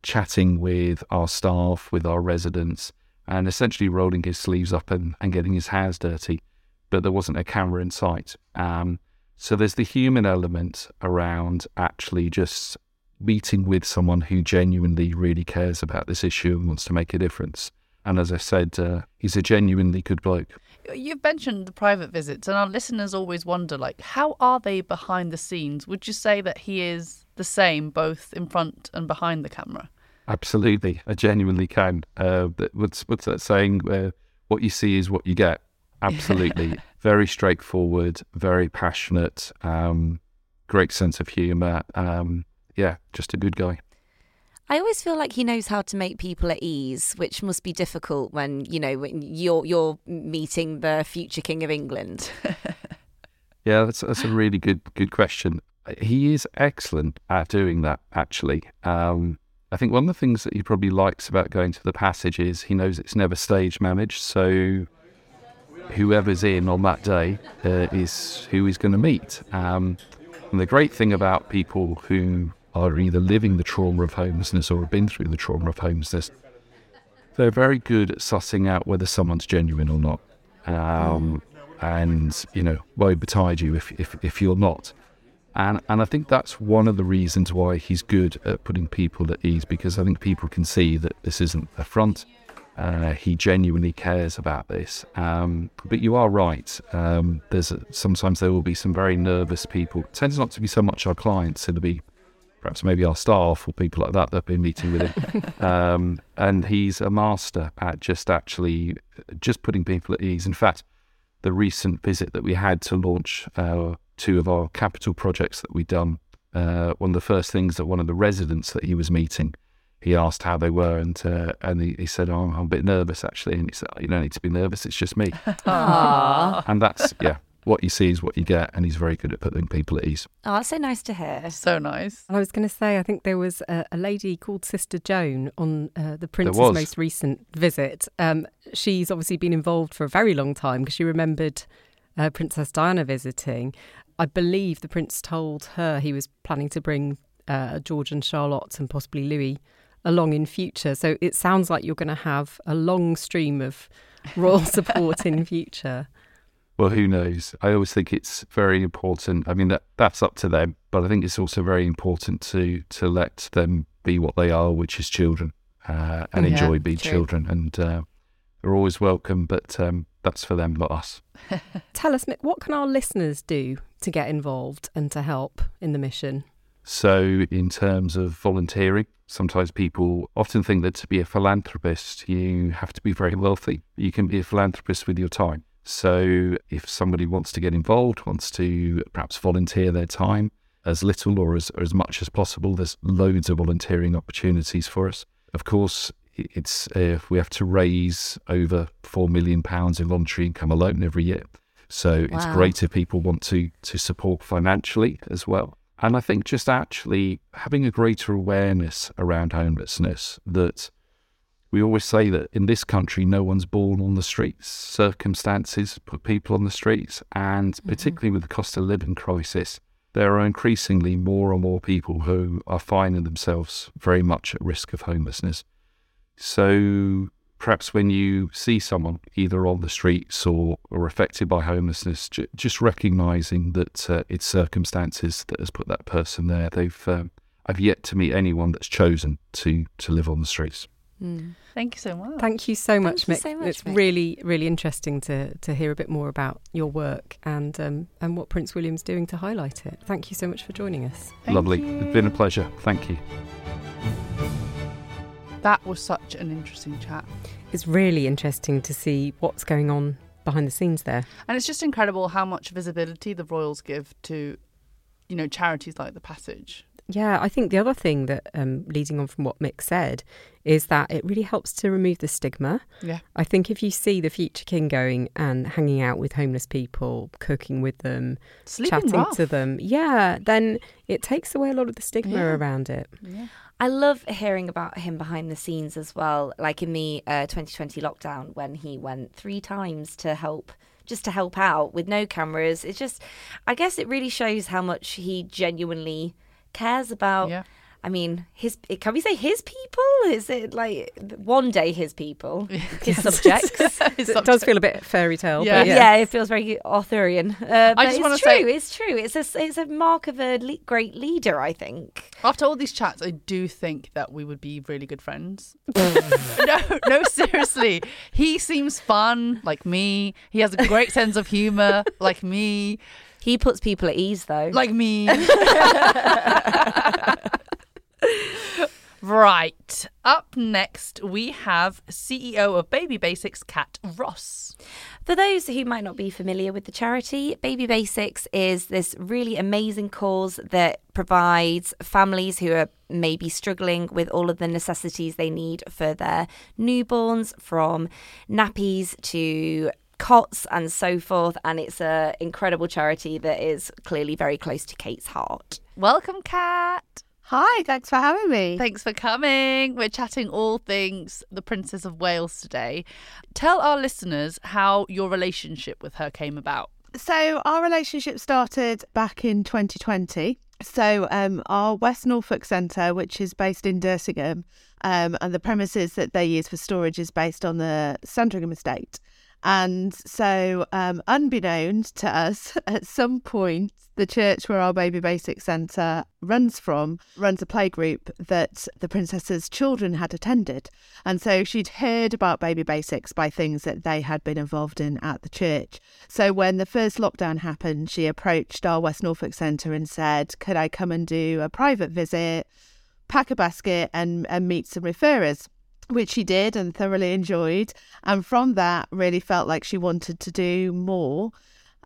chatting with our staff, with our residents, and essentially rolling his sleeves up and, and getting his hands dirty. But there wasn't a camera in sight. Um, so there's the human element around actually just meeting with someone who genuinely really cares about this issue and wants to make a difference. And as I said, uh, he's a genuinely good bloke. You've mentioned the private visits, and our listeners always wonder, like, how are they behind the scenes? Would you say that he is the same both in front and behind the camera? Absolutely, I genuinely can. Uh, what's what's that saying? Uh, what you see is what you get. Absolutely, very straightforward, very passionate, um, great sense of humour. Um, yeah, just a good guy. I always feel like he knows how to make people at ease, which must be difficult when you know when you're you're meeting the future king of England. yeah, that's that's a really good good question. He is excellent at doing that. Actually, um, I think one of the things that he probably likes about going to the passage is he knows it's never stage managed. So whoever's in on that day uh, is who he's going to meet. Um, and the great thing about people who are either living the trauma of homelessness or have been through the trauma of homelessness, they're very good at sussing out whether someone's genuine or not. Um, and, you know, woe betide you if, if, if you're not. And, and I think that's one of the reasons why he's good at putting people at ease because I think people can see that this isn't a front. Uh, he genuinely cares about this. Um, but you are right. Um, there's a, sometimes there will be some very nervous people. It tends not to be so much our clients. It'll be perhaps maybe our staff or people like that that have been meeting with him. um, and he's a master at just actually just putting people at ease. In fact, the recent visit that we had to launch uh, two of our capital projects that we'd done, uh, one of the first things that one of the residents that he was meeting he asked how they were, and uh, and he, he said, oh, "I'm a bit nervous actually." And he said, "You don't need to be nervous; it's just me." and that's yeah, what you see is what you get, and he's very good at putting people at ease. Oh, that's so nice to hear. So nice. I was going to say, I think there was a, a lady called Sister Joan on uh, the Prince's most recent visit. Um, she's obviously been involved for a very long time because she remembered uh, Princess Diana visiting. I believe the Prince told her he was planning to bring uh, George and Charlotte and possibly Louis along in future. So it sounds like you're going to have a long stream of royal support in future. Well, who knows? I always think it's very important. I mean, that that's up to them, but I think it's also very important to to let them be what they are, which is children, uh, and yeah, enjoy being true. children. And uh, they're always welcome, but um, that's for them, not us. Tell us, Mick, what can our listeners do to get involved and to help in the mission? So, in terms of volunteering, sometimes people often think that to be a philanthropist, you have to be very wealthy. You can be a philanthropist with your time. So, if somebody wants to get involved, wants to perhaps volunteer their time as little or as, or as much as possible, there's loads of volunteering opportunities for us. Of course, it's uh, we have to raise over four million pounds in voluntary income alone every year. So wow. it's great if people want to to support financially as well. And I think just actually having a greater awareness around homelessness that we always say that in this country, no one's born on the streets. Circumstances put people on the streets. And mm-hmm. particularly with the cost of living crisis, there are increasingly more and more people who are finding themselves very much at risk of homelessness. So perhaps when you see someone either on the streets or, or affected by homelessness, j- just recognizing that uh, it's circumstances that has put that person there. They've um, I've yet to meet anyone that's chosen to to live on the streets. Mm. Thank you so much. Thank you so much, Thank Mick. So much, it's Mick. really, really interesting to to hear a bit more about your work and um, and what Prince William's doing to highlight it. Thank you so much for joining us. Thank Lovely. You. It's been a pleasure. Thank you. That was such an interesting chat. It's really interesting to see what's going on behind the scenes there. And it's just incredible how much visibility the royals give to, you know, charities like the Passage. Yeah, I think the other thing that, um, leading on from what Mick said, is that it really helps to remove the stigma. Yeah. I think if you see the future king going and hanging out with homeless people, cooking with them, Sleeping chatting rough. to them, yeah, then it takes away a lot of the stigma Yeah. around it. Yeah. I love hearing about him behind the scenes as well, like in the uh, 2020 lockdown when he went three times to help, just to help out with no cameras. It's just, I guess it really shows how much he genuinely cares about. Yeah. I mean, his can we say his people? Is it like one day his people, his subjects? His It does feel a bit fairy tale, Yeah. but yeah. yeah. it feels very Arthurian. Uh, but just wanna say- it's true. It's a it's a mark of a le- great leader. I think. After all these chats, I do think that we would be really good friends. no, no, seriously. He seems fun, like me. He has a great sense of humor, like me. He puts people at ease, though. Like me. right. Up next, we have CEO of Baby Basics, Cat Ross. For those who might not be familiar with the charity, Baby Basics is this really amazing cause that provides families who are maybe struggling with all of the necessities they need for their newborns, from nappies to cots and so forth. And it's an incredible charity that is clearly very close to Kate's heart. Welcome, Cat. Hi, thanks for having me. Thanks for coming. We're chatting all things the Princess of Wales today. Tell our listeners how your relationship with her came about. So our relationship started back in 2020. So um, our West Norfolk Centre, which is based in Dersingham, um, and the premises that they use for storage is based on the Sandringham estate. And so, um, unbeknownst to us, at some point, the church where our Baby Basic Centre runs from runs a playgroup that the princess's children had attended. And so she'd heard about Baby Basics by things that they had been involved in at the church. So when the first lockdown happened, she approached our West Norfolk Centre and said, Could I come and do a private visit, pack a basket, and, and meet some referrers? Which she did and thoroughly enjoyed. And from that, really felt like she wanted to do more.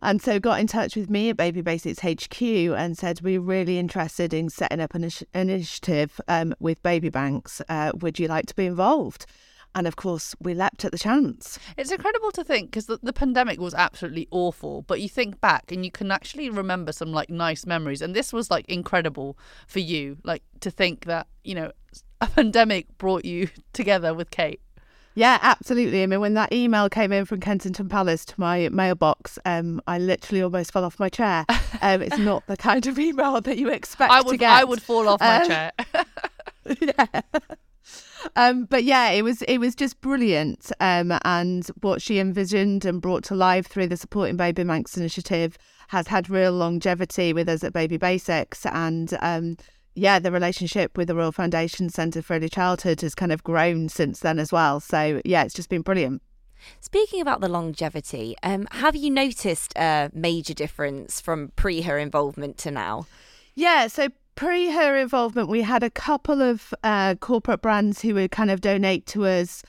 And so got in touch with me at Baby Basics HQ and said, We're really interested in setting up an initi- initiative um, with baby banks. Uh, would you like to be involved? And of course, we leapt at the chance. It's incredible to think because the, the pandemic was absolutely awful, but you think back and you can actually remember some like nice memories. And this was like incredible for you, like to think that, you know, a pandemic brought you together with Kate. Yeah, absolutely. I mean, when that email came in from Kensington Palace to my mailbox, um, I literally almost fell off my chair. Um, it's not the kind of email that you expect I to would, get. I would fall off my Um, chair. yeah. Um, but yeah, it was it was just brilliant. Um, and what she envisioned and brought to life through the Supporting Baby Banks initiative has had real longevity with us at Baby Basics. And um, yeah, the relationship with the Royal Foundation Centre for Early Childhood has kind of grown since then as well. So yeah, it's just been brilliant. Speaking about the longevity, um, have you noticed a major difference from pre her involvement to now? Yeah, so pre her involvement, we had a couple of uh, corporate brands who would kind of donate to us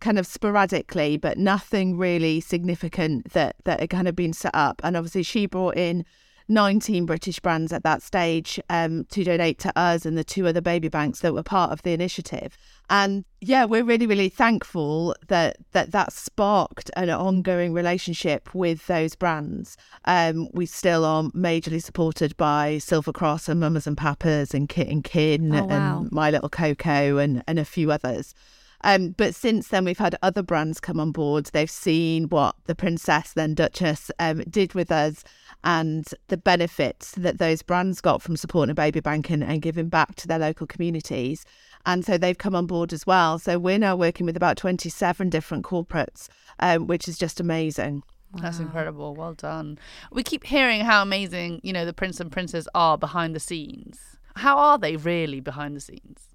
kind of sporadically, but nothing really significant that, that had kind of been set up. And obviously, she brought in 19 British brands at that stage um, to donate to us and the two other baby banks that were part of the initiative. And yeah, we're really, really thankful that that, that sparked an ongoing relationship with those brands. Um, we still are majorly supported by Silver Cross and Mamas and Papas and Kit and Kin Oh, wow. and My Little Coco and, and a few others. Um, but since then, we've had other brands come on board. They've seen what the Princess, then Duchess, um, did with us and the benefits that those brands got from supporting a baby bank and, and giving back to their local communities. And so they've come on board as well. So we're now working with about 27 different corporates, um, which is just amazing. That's incredible. Well done. We keep hearing how amazing, you know, the prince and princess are behind the scenes. How are they really behind the scenes?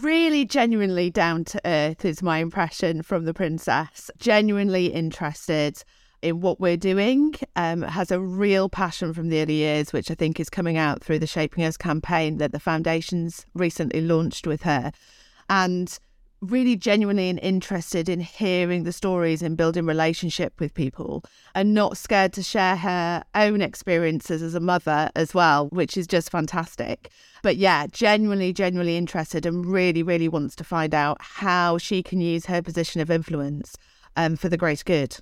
really genuinely down to earth is my impression from the princess genuinely interested in what we're doing um, has a real passion from the early years which i think is coming out through the shaping us campaign that the foundations recently launched with her. And really genuinely and interested in hearing the stories and building relationship with people and not scared to share her own experiences as a mother as well which is just fantastic. But yeah genuinely genuinely interested and really really wants to find out how she can use her position of influence um, for the greater good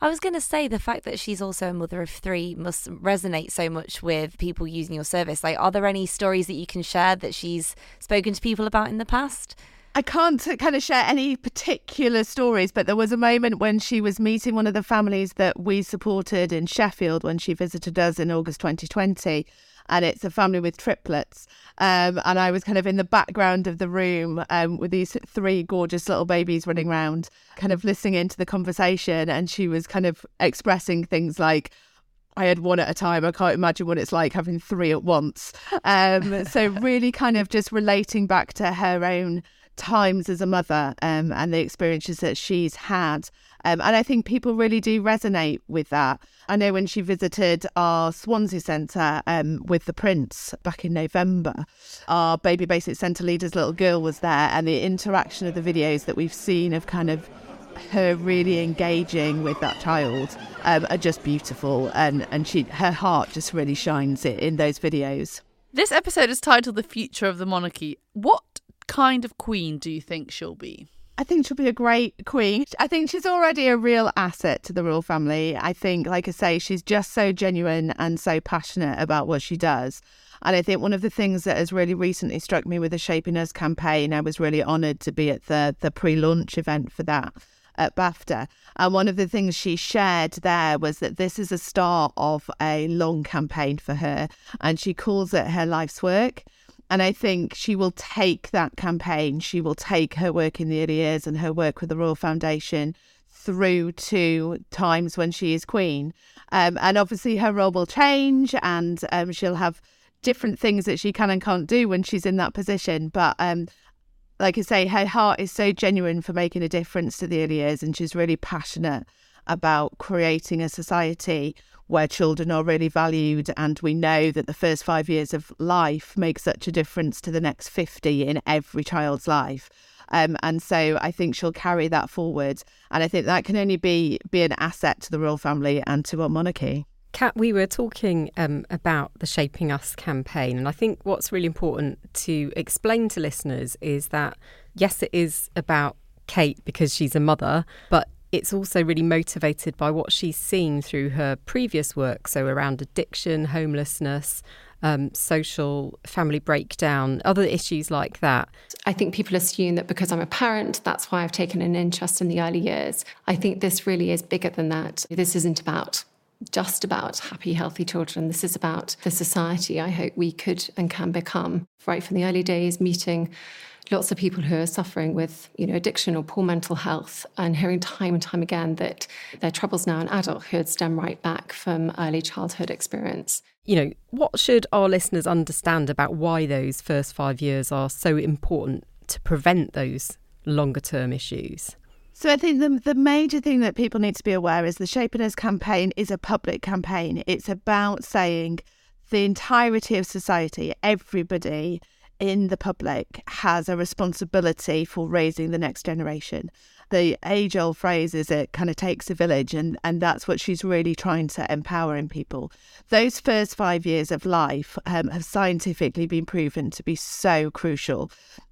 I was going to say the fact that she's also a mother of three must resonate so much with people using your service. Like, are there any stories that you can share that she's spoken to people about in the past? I can't kind of share any particular stories, but there was a moment when she was meeting one of the families that we supported in Sheffield when she visited us in August 2020. And it's a family with triplets. Um, and I was kind of in the background of the room um, with these three gorgeous little babies running around, kind of listening into the conversation. And she was kind of expressing things like, I had one at a time. I can't imagine what it's like having three at once. Um, so, really kind of just relating back to her own times as a mother um, and the experiences that she's had. Um, and I think people really do resonate with that. I know when she visited our Swansea Centre um, with the Prince back in November, our Baby Basic Centre leader's little girl was there, and the interaction of the videos that we've seen of kind of her really engaging with that child um, are just beautiful, and and she her heart just really shines in those videos. This episode is titled "The Future of the Monarchy." What kind of queen do you think she'll be? I think she'll be a great queen. I think she's already a real asset to the royal family. I think, like I say, she's just so genuine and so passionate about what she does. And I think one of the things that has really recently struck me with the Shaping Us campaign, I was really honoured to be at the the pre launch event for that at BAFTA. And one of the things she shared there was that this is a start of a long campaign for her, and she calls it her life's work. And I think she will take that campaign, she will take her work in the early years and her work with the Royal Foundation through to times when she is Queen. Um, and obviously, her role will change and um, she'll have different things that she can and can't do when she's in that position. But um, like I say, her heart is so genuine for making a difference to the early years, and she's really passionate about creating a society where children are really valued. And we know that the first five years of life make such a difference to the next 50 in every child's life. Um, and so I think she'll carry that forward. And I think that can only be, be an asset to the royal family and to our monarchy. Cat, we were talking um, about the Shaping Us campaign, and I think what's really important to explain to listeners is that yes, it is about Kate because she's a mother, but it's also really motivated by what she's seen through her previous work, so around addiction, homelessness, um, social family breakdown, other issues like that. I think people assume that because I'm a parent, that's why I've taken an interest in the early years. I think this really is bigger than that. This isn't about just about happy, healthy children. This is about the society I hope we could and can become. Right from the early days, meeting lots of people who are suffering with, you know, addiction or poor mental health, and hearing time and time again that their troubles now in adulthood stem right back from early childhood experience. You know, what should our listeners understand about why those first five years are so important to prevent those longer term issues? So I think the the major thing that people need to be aware is the Shaping campaign is a public campaign. It's about saying the entirety of society, everybody in the public has a responsibility for raising the next generation. The age old phrase is it kind of takes a village, and, and that's what she's really trying to empower in people. Those first five years of life um, have scientifically been proven to be so crucial.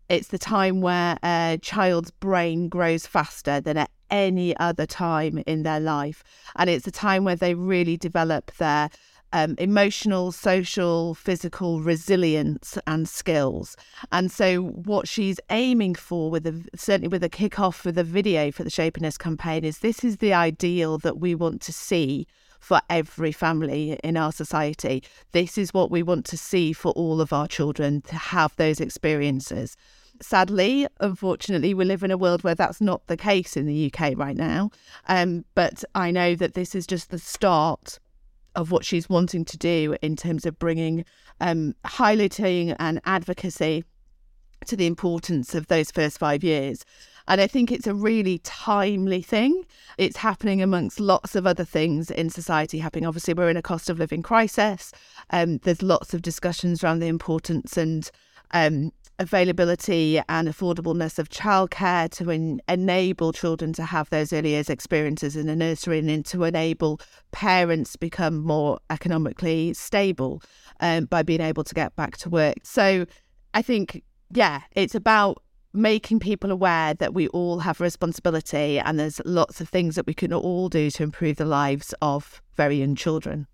It's the time where a child's brain grows faster than at any other time in their life. And it's a time where they really develop their um, emotional, social, physical resilience and skills. And so, what she's aiming for, with certainly with a kick-off with a video for the Shaping Us campaign, is this is the ideal that we want to see for every family in our society. This is what we want to see for all of our children to have those experiences. Sadly, unfortunately, we live in a world where that's not the case in the UK right now. Um, but I know that this is just the start of what she's wanting to do in terms of bringing um, highlighting and advocacy to the importance of those first five years. And I think it's a really timely thing. It's happening amongst lots of other things in society happening. Obviously, we're in a cost of living crisis. Um, there's lots of discussions around the importance and um, availability and affordableness of childcare to en- enable children to have those early years experiences in a nursery and to enable parents become more economically stable um, by being able to get back to work. So I think, yeah, it's about making people aware that we all have responsibility and there's lots of things that we can all do to improve the lives of very young children.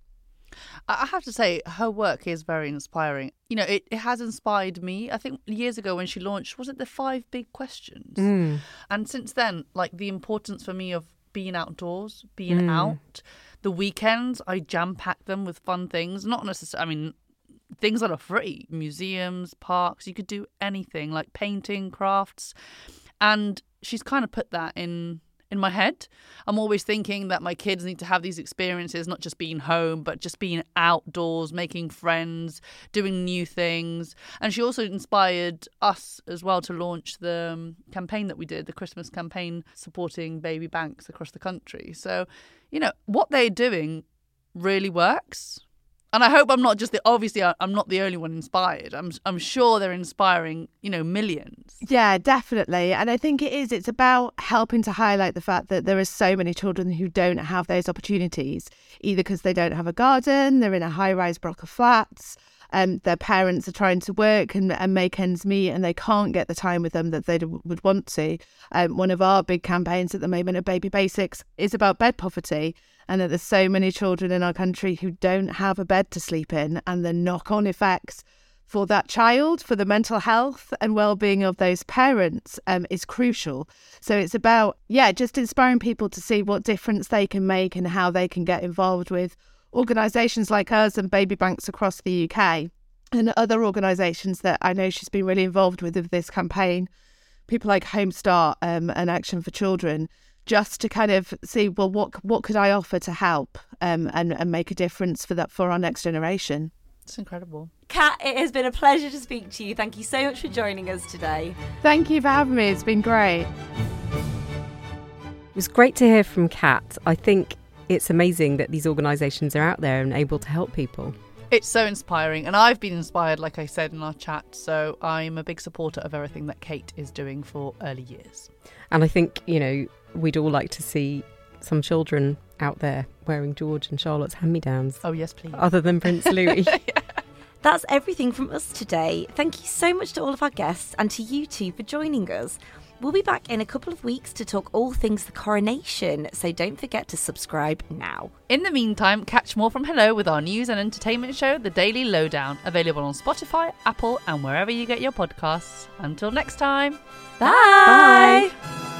I have to say, her work is very inspiring. You know, it, it has inspired me. I think years ago when she launched, was it the five big questions? Mm. And since then, like the importance for me of being outdoors, being Mm. out. The weekends, I jam pack them with fun things. Not necessarily, I mean, things that are free museums, parks. You could do anything like painting, crafts. And she's kind of put that in in my head. I'm always thinking that my kids need to have these experiences, not just being home, but just being outdoors, making friends, doing new things. And she also inspired us as well to launch the um, campaign that we did, the Christmas campaign supporting baby banks across the country. So, you know, what they're doing really works. And I hope I'm not just the obviously I'm not the only one inspired. I'm I'm sure they're inspiring, you know, millions. Yeah, definitely. And I think it is. It's about helping to highlight the fact that there are so many children who don't have those opportunities, either because they don't have a garden, they're in a high rise block of flats, um, their parents are trying to work and, and make ends meet and they can't get the time with them that they would want to. Um, one of our big campaigns at the moment at Baby Basics is about bed poverty and that there's so many children in our country who don't have a bed to sleep in and the knock on effects for that child, for the mental health and well-being of those parents um, is crucial. So it's about, yeah, just inspiring people to see what difference they can make and how they can get involved with organisations like us and baby banks across the UK and other organisations that I know she's been really involved with of this campaign, people like Home Start um, and Action for Children, just to kind of see, well, what what could I offer to help um, and, and make a difference for that for our next generation. It's incredible. Cat, it has been a pleasure to speak to you. Thank you so much for joining us today. Thank you for having me. It's been great. It was great to hear from Cat. I think it's amazing that these organisations are out there and able to help people. It's so inspiring, and I've been inspired, like I said in our chat. So I'm a big supporter of everything that Kate is doing for early years. And I think, you know, we'd all like to see some children out there wearing George and Charlotte's hand me downs. Oh, yes, please. Other than Prince Louis. That's everything from us today. Thank you so much to all of our guests and to you two for joining us. We'll be back in a couple of weeks to talk all things the coronation, so don't forget to subscribe now. In the meantime, catch more from Hello with our news and entertainment show, The Daily Lowdown, available on Spotify, Apple, and wherever you get your podcasts. Until next time. Bye. Bye.